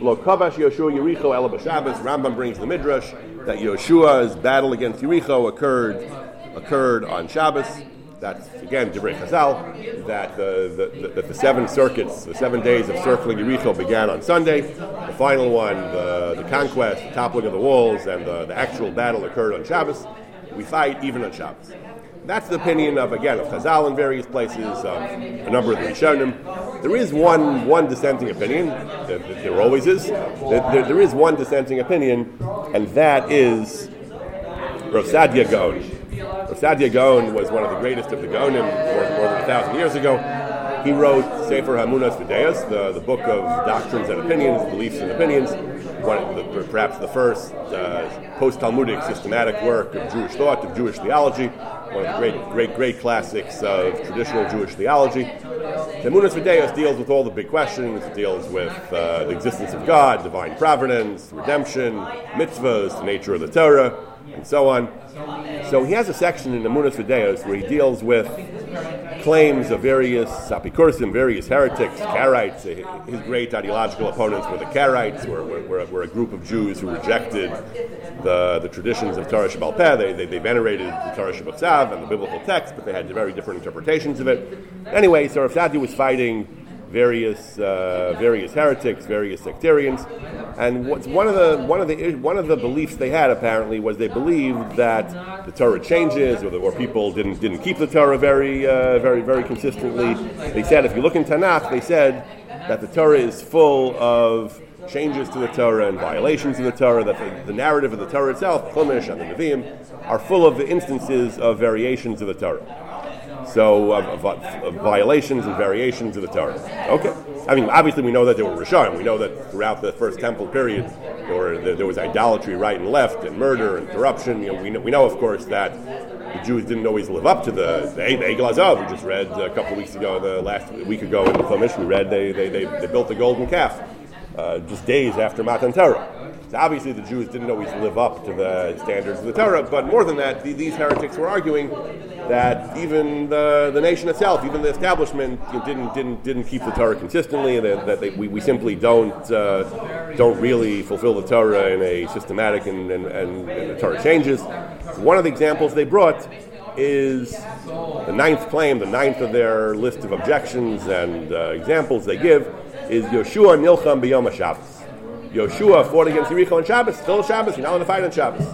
Lo Kavash Yoshua Yericho Ela B'Shabbos. Rambam brings the midrash that Yoshua's battle against Yericho occurred occurred on Shabbos. That's again Divrei Chazal. That the, the, the, the, seven circuits, the seven days of circling Yericho began on Sunday. The final one, the, the conquest, the toppling of the walls, and the, the actual battle occurred on Shabbos. We fight even on Shabbos. That's the opinion of again of Chazal in various places, a number of the Rishonim. There is one one dissenting opinion. There, there always is. There, there is one dissenting opinion, and that is Rav Saadia Gaon. Rav Saadia Gaon was one of the greatest of the Gaonim more, more than a thousand years ago. He wrote Sefer Hamunas V'Deos, the, the book of doctrines and opinions, beliefs and opinions, one the, perhaps the first uh, post-Talmudic systematic work of Jewish thought, of Jewish theology, one of the great, great, great classics of traditional Jewish theology. Hamunas V'Deos deals with all the big questions. It deals with uh, the existence of God, divine providence, redemption, mitzvahs, the nature of the Torah, and so on. So he has a section in the Munas V'Deos where he deals with claims of various Apikursim, various heretics, Karaites. His great ideological opponents were the Karaites, were, were, were, a group of Jews who rejected the, the traditions of Torah Shabbal Peh. They, they, they, venerated the Torah Shabbat and the biblical text, but they had very different interpretations of it. Anyway, so Rav Sadi was fighting various uh, various heretics, various sectarians, and what's one of the one of the one of the beliefs they had apparently was they believed that the Torah changes, or, the, or people didn't didn't keep the Torah very uh, very very consistently. They said if you look in Tanakh, they said that the Torah is full of changes to the Torah and violations of the Torah, that the, the narrative of the Torah itself, Chumash and the Nevi'im, are full of the instances of variations of the Torah. So, of violations and variations of the Torah. Okay. I mean, obviously, we know that there were Rishon. We know that throughout the first temple period, there, were, there was idolatry right and left, and murder and corruption. You know, we, know, we know, of course, that the Jews didn't always live up to the, the, the Egel We just read a couple of weeks ago, the last week ago in the Chumash, we read they, they, they, they built the golden calf uh, just days after Matan Torah. Obviously, the Jews didn't always live up to the standards of the Torah, but more than that, the, these heretics were arguing that even the, the nation itself, even the establishment, didn't didn't didn't keep the Torah consistently, and that, that they, we, we simply don't uh, don't really fulfill the Torah in a systematic and, and, and, and the Torah changes. One of the examples they brought is the ninth claim, the ninth of their list of objections and uh, examples they give is Yehoshua Nilcham B'Yom HaShabbos. Yehoshua fought against Yericho on Shabbos, still Shabbos, you're not allowed to fight on Shabbos.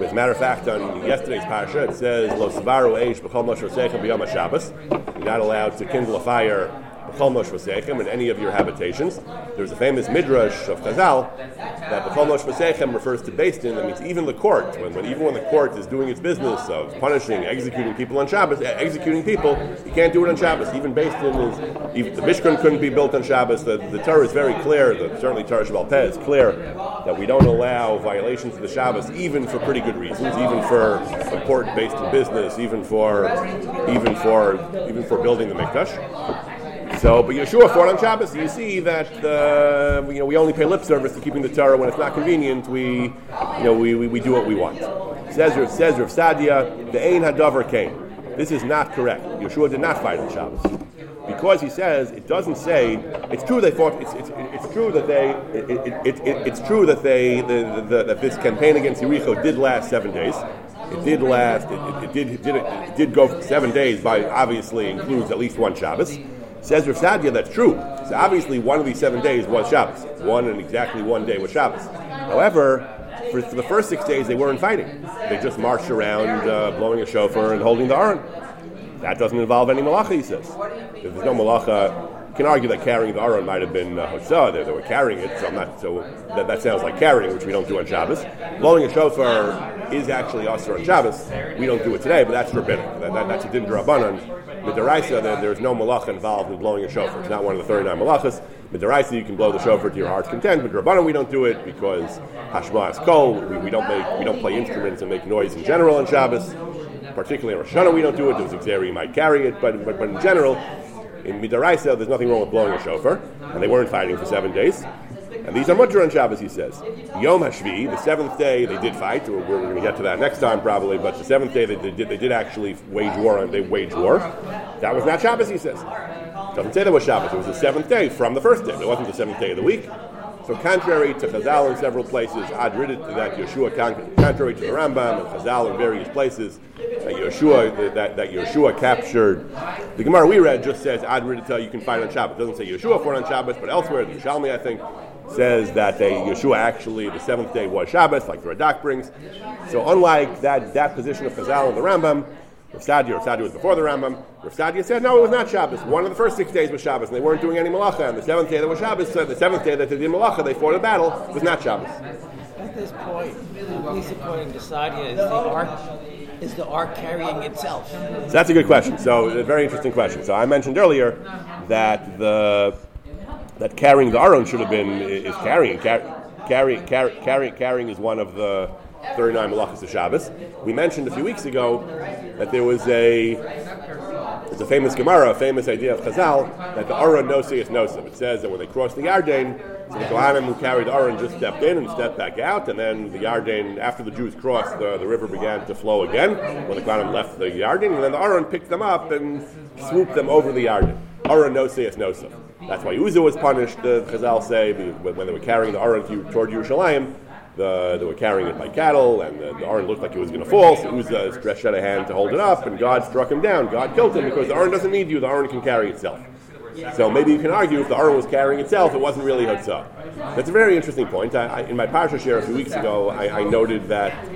As a matter of fact, on yesterday's parasha, it says, Lo Savaru Eish B'Chol Moshe Rosechem B'Yom HaShabbos. You're not allowed to kindle a fire B'Chol Moshe Rosechem in any of your habitations. There's a famous midrash of Chazal that B'Chol Moshe Rosechem refers to Din. That means even the court, when, when, even when the court is doing its business of punishing, executing people on Shabbos, executing people, you can't do it on Shabbos. Even Din is, even the Mishkan couldn't be built on Shabbos. The, the Torah is very clear, the, certainly Torah Shabbat is clear that we don't allow violations of the Shabbos, even for pretty good reasons, even for important Din business, even for, even for, even for building the Mikdash. So, but Yehoshua fought on Shabbos. You see that uh, you know we only pay lip service to keeping the Torah when it's not convenient. We, you know, we, we, we do what we want. Says Rav says Rav Saadia, the Ein Hadavar came. This is not correct. Yehoshua did not fight on Shabbos because he says it doesn't say. It's true they fought. It's, it's, it's true that they. It, it, it, it, it's true that they the, the, that this campaign against Jericho did last seven days. It did last. It, did, did did go seven days. By obviously includes at least one Shabbos. Says Rav Saadia, that's true. So obviously, one of these seven days was Shabbos. One and exactly one day was Shabbos. However, for, for the first six days, they weren't fighting. They just marched around, uh, blowing a shofar and holding the aron. That doesn't involve any malacha, he says. If there's no malacha, you can argue that carrying the aron might have been uh, hotzah. They, they were carrying it, so not. So that, that sounds like carrying, which we don't do on Shabbos. Blowing a shofar is actually also on Shabbos. We don't do it today, but that's forbidden. That, that, that's a din drabanan. Midaraisa, there, there's no malacha involved in blowing a shofar. It's not one of the 39 malachas. Midaraisa, you can blow the shofar to your heart's content. But Rabbanan, we don't do it because Hashma is kol. We, we, don't make we don't play instruments and make noise in general on Shabbos. Particularly in Rosh Hashanah, we don't do it. There's Xeri, might carry it, but, but but in general, in Midaraisa, there's nothing wrong with blowing a shofar, and they weren't fighting for seven days. And these are mutter on Shabbos, he says. Yom Hashvi, the seventh day, they did fight. We're, we're going to get to that next time probably, but the seventh day they, did, they did actually wage war, and they waged war. That was not Shabbos, he says. Doesn't say that was Shabbos. It was the seventh day from the first day. It wasn't the seventh day of the week. So contrary to Chazal in several places, Ad ridit that Yehoshua, contrary to the Rambam and Chazal in various places, that Yehoshua that, that Yehoshua captured. The Gemara we read just says Ad ridit you can fight on Shabbos. It doesn't say Yehoshua fought on Shabbos, but elsewhere, in the Shalmi I think says that they, Yehoshua actually the seventh day was Shabbos, like the Radak brings. So unlike that that position of Chazal and the Rambam, Rav Saadia, Rav Saadia was before the Rambam. Rav Saadia said, no, it was not Shabbos. One of the first six days was Shabbos, and they weren't doing any malacha. And the seventh day that was Shabbos, so the seventh day that they did malacha, they fought a battle, was not Shabbos. At this point, at least according to Saadia, is the ark is the ark carrying itself? So that's a good question. So a very interesting question. So I mentioned earlier that the that carrying the aron should have been is carrying carry, carry, carry, carry, carrying is one of the 39 malachas of Shabbos. We mentioned a few weeks ago that there was a there's a famous Gemara, a famous idea of Chazal that the Aron Nosius Nosim. It says that when they crossed the Yarden, so the Kohanim who carried the Aron just stepped in and stepped back out, and then the Yarden, after the Jews crossed, the, the river began to flow again when the Kohanim left the Yarden, and then the Aron picked them up and swooped them over the Yarden. Aron Nosius Nosim. That's why Uzzah was punished, the Chazal say, when they were carrying the Aron toward Yerushalayim. The, they were carrying it by cattle, and the, the Aron looked like it was going to fall. So Uzzah stretched out a hand to hold it up, and God struck him down. God killed him because the Aron doesn't need you. The Aron can carry itself. So maybe you can argue if the Aron was carrying itself, it wasn't really Hotzah. That's a very interesting point. I, I, in my Parsha share a few weeks ago, I, I noted that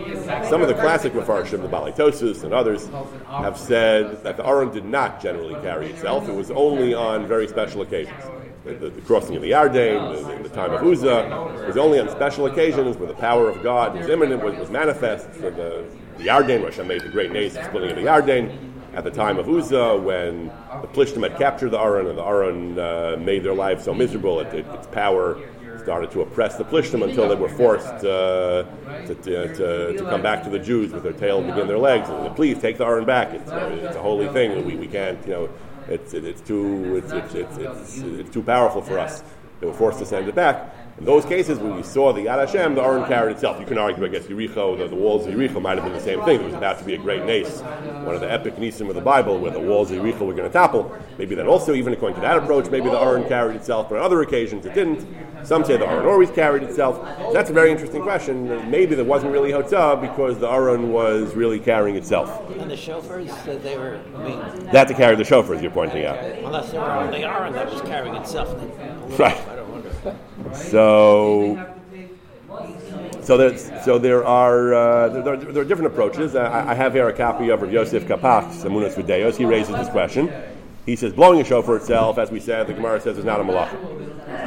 some of the classic Mefarshim, the Baalei Tosfos and others, have said that the Aron did not generally carry itself. It was only on very special occasions. The, the, the crossing of the Yarden, the, the, time of Uzzah, was only on special occasions where the power of God was imminent, was, was manifest. For the, the Yarden, Hashem made the great nace splitting of the Yarden at the time of Uzzah, when the Plishtim had captured the Aron, and the Aron uh, made their lives so miserable, it, it, its power started to oppress the Plishtim until they were forced uh, to, to, to, to, come back to the Jews with their tail begin their legs. And please take the Aron back. It's, it's a holy thing. We, we can't, you know, it's, it's, too, it's, it's, it's, it's, it's too powerful for us. They were forced to send it back. In those cases, when we saw the Yad Hashem, the Aron carried itself. You can argue, I guess, Yericho, the, the walls of Yericho might have been the same thing. There was about to be a great nace, one of the epic nisim of the Bible, where the walls of Yericho were going to topple. Maybe that also, even according to that approach, maybe the Aron carried itself, but on other occasions it didn't. Some say the Aron always carried itself. So that's a very interesting question. Maybe there wasn't really Hotzah because the Aron was really carrying itself. And the shofars, uh, they were, I mean, That to carry the shofars, you're pointing out. unless they were on the Aron that was carrying itself. Right. So, so there, so there are uh, there, there, are different approaches. I, I have here a copy of Rav Yosef Kapach, Samunas V'Deos. He raises this question. He says blowing a shofar itself, as we said, the Gemara says is not a malacha.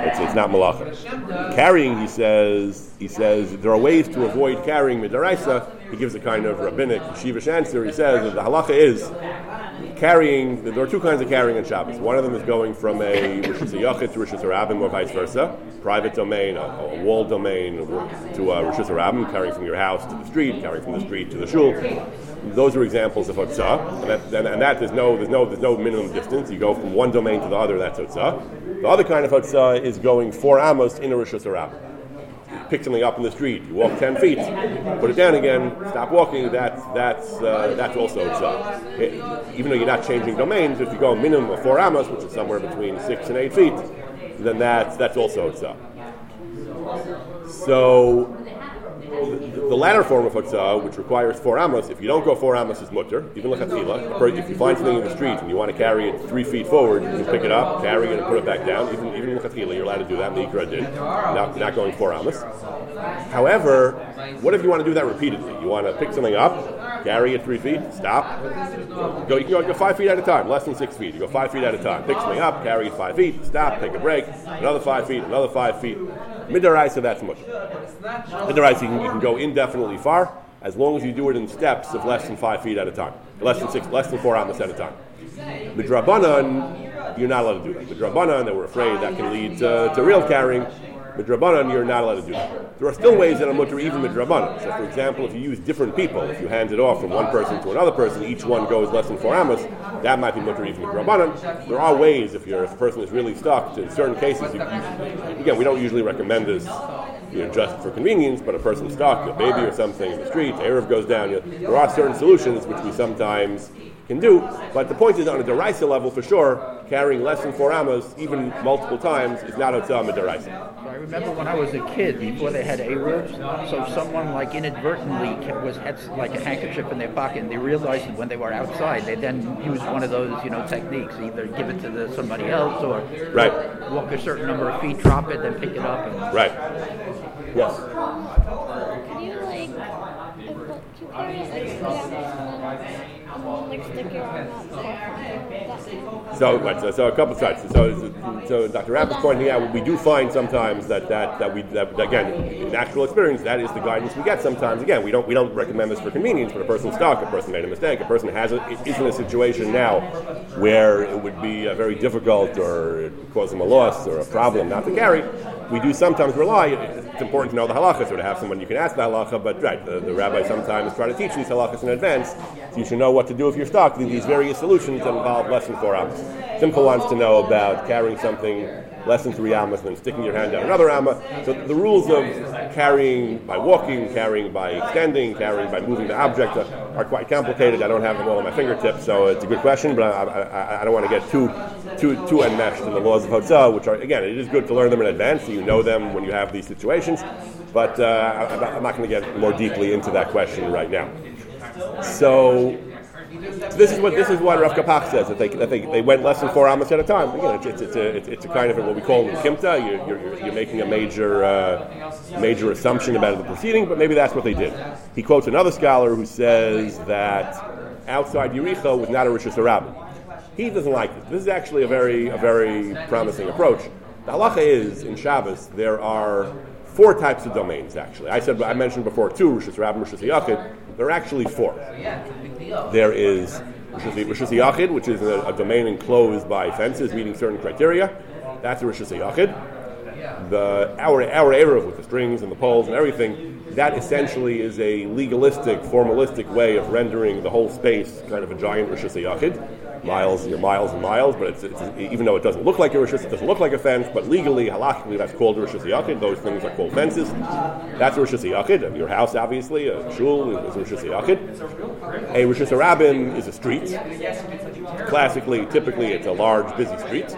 It's, it's not malacha. Carrying, he says, he says there are ways to avoid carrying midaraisa. He gives a kind of rabbinic shivish answer. He says that the halacha is carrying, there are two kinds of carrying on Shabbos. One of them is going from a Rosh Hashanah to Rishus Harabim or vice versa, private domain, a, a walled domain to uh, a Rishus Harabim, carrying from your house to the street, carrying from the street to the shul. Those are examples of hotzah, and that, and, and that there's no there's no there's no minimum distance. You go from one domain to the other. That's hotzah. The other kind of hotzah is going four amos in a Rishus Harabim pick something up in the street, you walk 10 feet, put it down again, stop walking, that's, that's, uh, that's also tzah. It, even though you're not changing domains, if you go a minimum of 4 amos, which is somewhere between 6 and 8 feet, then that's, that's also tzah. So, the, latter form of hotzah, which requires four amos, if you don't go four amos, is mutter. Even lechatchila. Or if you find something in the street and you want to carry it three feet forward, you can pick it up, carry it, and put it back down. Even even lechatchila, you're allowed to do that. The Ikra did. Not, not going four amos. However, what if you want to do that repeatedly? You want to pick something up, carry it three feet, stop, go. You can go, go five feet at a time, less than six feet. You go five feet at a time. Pick something up, carry it five feet, stop, take a break, another five feet, another five feet. Midaraisa, that's much. Midaraisa, you can, you can go indefinitely far as long as you do it in steps of less than five feet at a time, less than six, less than four amos at a time. Midrabanan, you're not allowed to do that. Midrabanan, they were afraid that can lead to, to real carrying. Midrabanan, you're not allowed to do that. There are still ways that are mutter even midrabanan. So, for example, if you use different people, if you hand it off from one person to another person, each one goes less than four amos, that might be mutter even midrabanan. There are ways if you're if a person is really stuck. In certain cases, you, again, we don't usually recommend this. You know, just for convenience, but a person stuck, a baby or something in the street, Erev goes down. You know, there are certain solutions which we sometimes can do, but the point is on a deraisa level for sure, carrying less than four amos, even multiple times, is not a tzah deraisa. I remember when I was a kid, before they had Arabs, so someone like inadvertently kept- was had like a handkerchief in their pocket, and they realized that when they were outside, they then used one of those you know techniques, either give it to the, somebody else or Right. walk a certain number of feet, drop it, then pick it up. And, Right. Yes. Could you like, uh, put- you it like steps and then, and then so So, right, so, so a couple sides. So, so Dr. Rapp is pointing out we do find sometimes that that, that we that, again in actual experience that is the guidance we get. Sometimes again we don't we don't recommend this for convenience, but a person's stuck, a person made a mistake, a person has a, is in a situation now where it would be uh, very difficult or cause them a loss or a problem not to carry. We do sometimes rely. Important to know the halachas or to have someone you can ask the halacha. But right, the, the rabbi sometimes try to teach these halachas in advance, so you should know what to do if you're stuck. These various solutions that involve less than four hours. Simple wants to know about carrying something less than three amas and then sticking your hand down another amma. So the rules of carrying by walking, carrying by extending, carrying by moving the object are, are quite complicated. I don't have them all at my fingertips, so it's a good question, but I, I, I don't want to get too too too enmeshed in the laws of Hotzah, which are again, it is good to learn them in advance so you know them when you have these situations. But uh, I'm not going to get more deeply into that question right now. So this is what this is what Rav Kapach says that they that they, they went less than four amos at a time. Again, it's, it's, it's, a, it's, a kind of what we call in kimta. You're, you're, you're making a major uh, major assumption about the proceeding, but maybe that's what they did. He quotes another scholar who says that outside Yericho was not a rishus harabim. He doesn't like this. This is actually a very a very promising approach. The halacha is in Shabbos there are four types of domains. Actually, I said I mentioned before two rishus harabim, rishus yachid. There are actually four. There is Rishus Yachid, which is a, a, domain enclosed by fences meeting certain criteria. That's a Rishus Yachid. The our our Erev with the strings and the poles and everything, that essentially is a legalistic, formalistic way of rendering the whole space kind of a giant Rishus Yachid. Miles, you miles and miles, but it's, it's, even though it doesn't look like a rishus, it doesn't look like a fence, but legally, halachically, that's called rishus yachid. Those things are called fences. That's a rishus yachid. Your house, obviously, a shul is a rishus yachid. A rishus harabim is a street. Classically, typically, it's a large, busy street.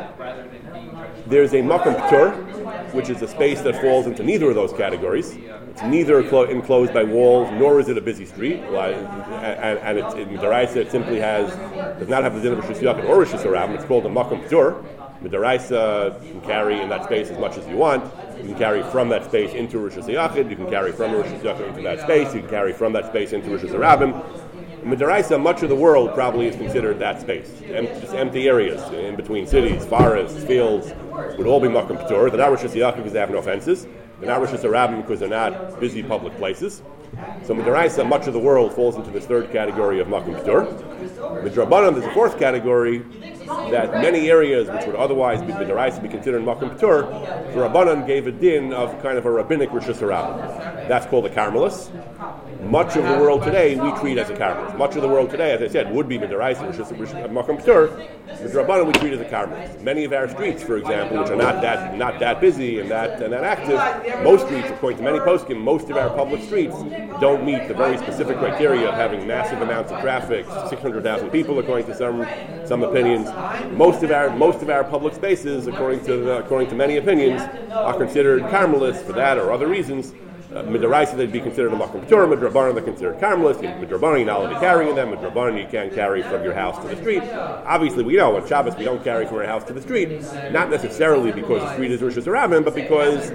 There's a makom p'tur, which is a space that falls into neither of those categories. It's neither enclosed by walls, nor is it a busy street. And, and it's, in Midaraisa, it simply has, does not have the din of or Rishis Harabim. It's called a Makom P'tur. Midaraisa, you can carry in that space as much as you want. You can carry from that space into Yachid. You can carry from Yachid into that space. You can carry from that space into Rishis Harabim. Midaraisa, much of the world probably is considered that space. Em- just empty areas in between cities, forests, fields, would all be Makom P'tur. They're because they have no fences. They're not Rishis Harabim because they're not busy public places. So Midaraisa, much of the world falls into this third category of Makom P'tur. Midrabanan, there's a fourth category that many areas which would otherwise be Midaraisa be considered Makom P'tur, the Rabbanan gave a din of kind of a rabbinic Harabim. That's called the Carmelis. Much of the world today we treat as a Carmelis. Much of the world today, as I said, would be Midaraisa, Rishis Makom P'tur. Midrabanan we treat as a Carmelis. Many of our streets, for example, which are not that not that busy and that and that active, most streets, according to many poskim, most of our public streets don't meet the very specific criteria of having massive amounts of traffic, 600,000 people, according to some some opinions. Most of our most of our public spaces, according to the, according to many opinions, are considered Carmelists for that or other reasons. Uh, Midaraisa, they'd be considered a Makom P'tur. Midrabanan, they're considered Carmelists. Midrabanan, you're not allowed to carry them. Midrabanan, you can't carry from your house to the street. Obviously, we know on Shabbos we don't carry from our house to the street, not necessarily because the street is Rishus Harabim, but because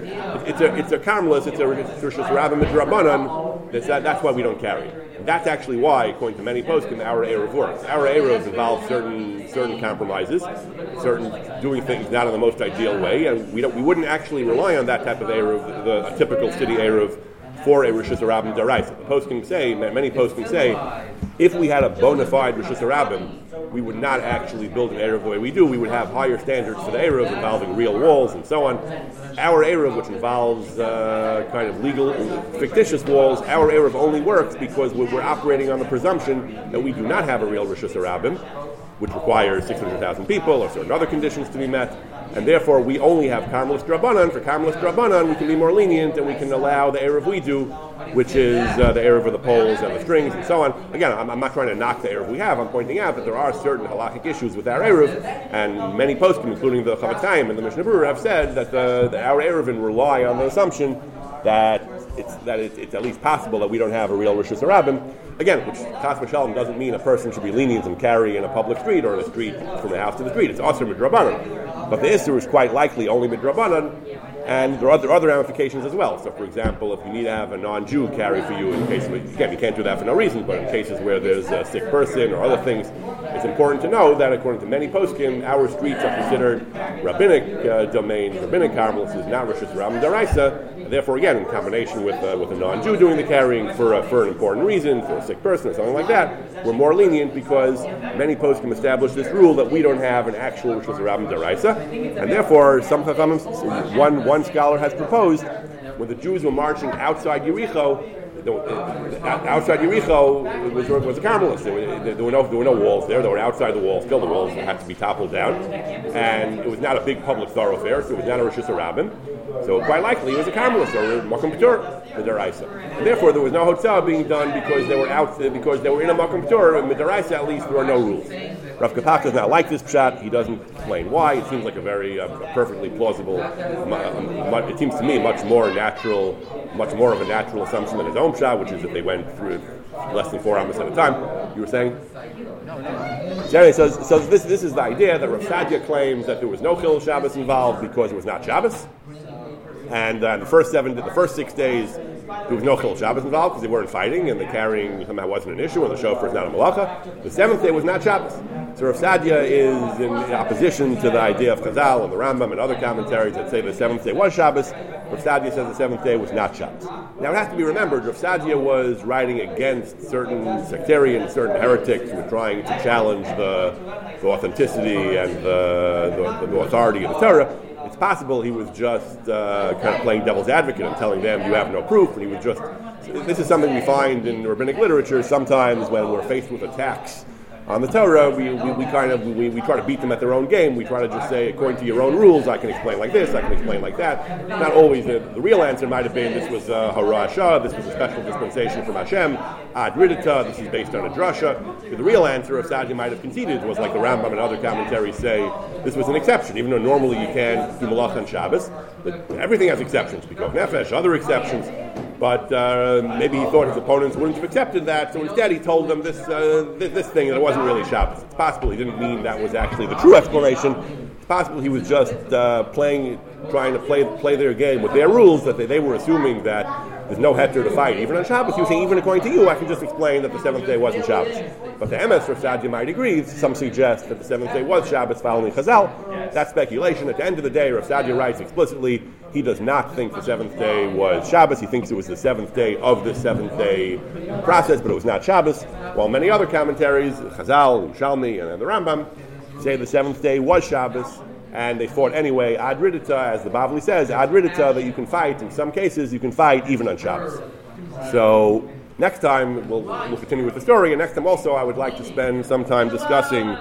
it's a it's a it's a Rishus Harabim Midrabanan. That's, that, that's why we don't carry. And that's actually why, according to many poskim, our Erev works. Our Erev involves certain certain compromises, certain doing things not in the most ideal way, and we don't we wouldn't actually rely on that type of Erev, the, a typical city Erev for a Rishus Harabim Daraisa. The poskim say, many poskim say, if we had a bona fide Rishus Harabim, we would not actually build an Erev the way we do. We would have higher standards for the Erev involving real walls and so on. Our Erev, which involves uh, kind of legal, fictitious walls, our Erev only works because we're operating on the presumption that we do not have a real Rishus Harabim, which requires 600,000 people or certain other conditions to be met and therefore we only have Carmelis Drabanan. For Carmelis Drabanan, we can be more lenient and we can allow the Erev we do, which is uh, the Erev of the poles and the strings and so on. Again, I'm, I'm, not trying to knock the Erev we have, I'm pointing out that there are certain halachic issues with our Erev, and many poskim, including the Chofetz Chaim and the Mishnah Berurah, have said that the, the, our Erevin rely on the assumption that it's, that it, it's at least possible that we don't have a real Rishus Harabim. Again, which Chas doesn't mean a person should be lenient and carry in a public street or in a street from the house to the street. It's also midrabanan. But the Isser is quite likely only midrabanan, and there are other, other ramifications as well. So, for example, if you need to have a non-Jew carry for you in case, of, again, you can't do that for no reason, but in cases where there's a sick person or other things, it's important to know that according to many poskim, our streets are considered rabbinic uh, domain, rabbinic Carmelis is not Rishus Harabim therefore, again, in combination with uh, with a non-Jew doing the carrying for uh, for an important reason, for a sick person or something like that, we're more lenient because many poskim establish this rule that we don't have an actual Rishus Harabim Daraisa, and therefore, some one one scholar has proposed when the Jews were marching outside Yericho. Uh, outside Yericho was, was a Carmelist. There were, there, were no, there were no walls there. They were outside the walls. Still, the walls had to be toppled down. And it was not a big public thoroughfare, so it was not a Rishus Harabim so quite likely it was a Carmelist or a Makom P'tur, the. And therefore, there was no hotel being done because they were out because they were in a Makom P'tur, and the at least there are no rules. Rav Kapach does not like this pshat. He doesn't explain why. It seems like a very uh, perfectly plausible. Uh, it seems to me much more natural much more of a natural assumption than his own shot, which is that they went through less than four hours at a time. You were saying? So anyway, so, so this, this is the idea that Rav Saadia claims that there was no Chil Shabbos involved because it was not Shabbos. And uh, the first seven, the first six days, there was no Chil Shabbos involved because they weren't fighting and the carrying somehow wasn't an issue and the shofar is not a malacha. The seventh day was not Shabbos. So Rav Saadia is in opposition to the idea of Chazal and the Rambam and other commentaries that say the seventh day was Shabbos. Rav Saadia says the seventh day was not Shabbos. Now it has to be remembered, Rav Saadia was writing against certain sectarians, certain heretics who were trying to challenge the, the authenticity and the, the, the authority of the Torah. It's possible he was just uh, kind of playing devil's advocate and telling them you have no proof, and he was just. This is something we find in rabbinic literature sometimes when we're faced with attacks on the Torah, we, we, we kind of we, we try to beat them at their own game. We try to just say, according to your own rules, I can explain like this, I can explain like that. It's not always the, the real answer might have been this was uh, harasha, this was a special dispensation from Hashem, ad ridita, this is based on a drasha. The real answer, if Saadia might have conceded, was like the Rambam and other commentaries say, this was an exception, even though normally you can do malach on Shabbos. But everything has exceptions, because nefesh, other exceptions. But uh, maybe he thought his opponents wouldn't have accepted that, so instead he told them this, uh, this, this thing that it wasn't really Shabbos. It's possible he didn't mean that was actually the true explanation. It's possible he was just uh, playing, trying to play play their game with their rules that they, they were assuming that there's no heter to fight. Even on Shabbos, he was saying, even according to you, I can just explain that the seventh day wasn't Shabbos. But the MS Rav might agree. Some suggest that the seventh day was Shabbos following Chazal. That's speculation. At the end of the day, Rav Saadia writes explicitly he does not think the seventh day was Shabbos. He thinks it was the seventh day of the seventh day process, but it was not Shabbos. While many other commentaries, Chazal, Shalmi, and the Rambam, say the seventh day was Shabbos, and they fought anyway. Ad ridita, as the Bavli says, ad ridita, that you can fight. In some cases, you can fight even on Shabbos. So next time we'll, we'll continue with the story, and next time also I would like to spend some time discussing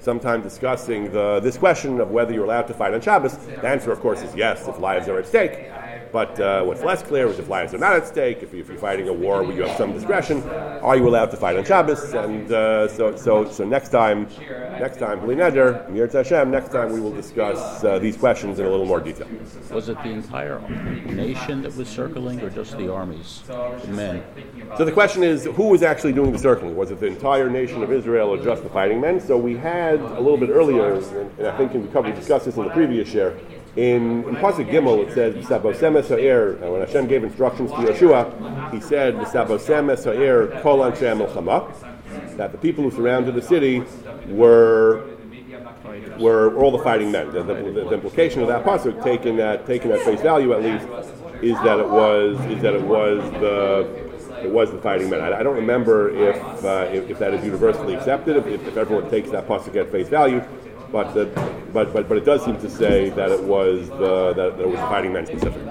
some time discussing the, this question of whether you're allowed to fight on Shabbos. The answer, of course, is yes if lives are at stake. But uh, what's less clear is if lives are not at stake, if, you, if you're fighting a war where you have some discretion, are you allowed to fight on Shabbos? And uh, so, so, so next time, next time, Bli Neder, Mir Hashem, next time we will discuss uh, these questions in a little more detail. Was it the entire nation that was circling, or just the armies, the men? So the question is, who was actually doing the circling? Was it the entire nation of Israel or just the fighting men? So we had a little bit earlier, and, and I think we covered discussed this in the previous year. In, in Pasuk Gimel, it says. When Hashem gave instructions to Yehoshua, He said, "Sabosem ha'er kol anshe milchama," that the people who surrounded the city were were all the fighting men. The, the, the implication of that pasuk, taken at taken at face value at least, is that it was is that it was the it was the fighting men. I, I don't remember if, uh, if, if that is universally accepted, if, if everyone takes that pasuk at face value. But, the, but, but, but it does seem to say that it was the, that, that it was the fighting men specifically.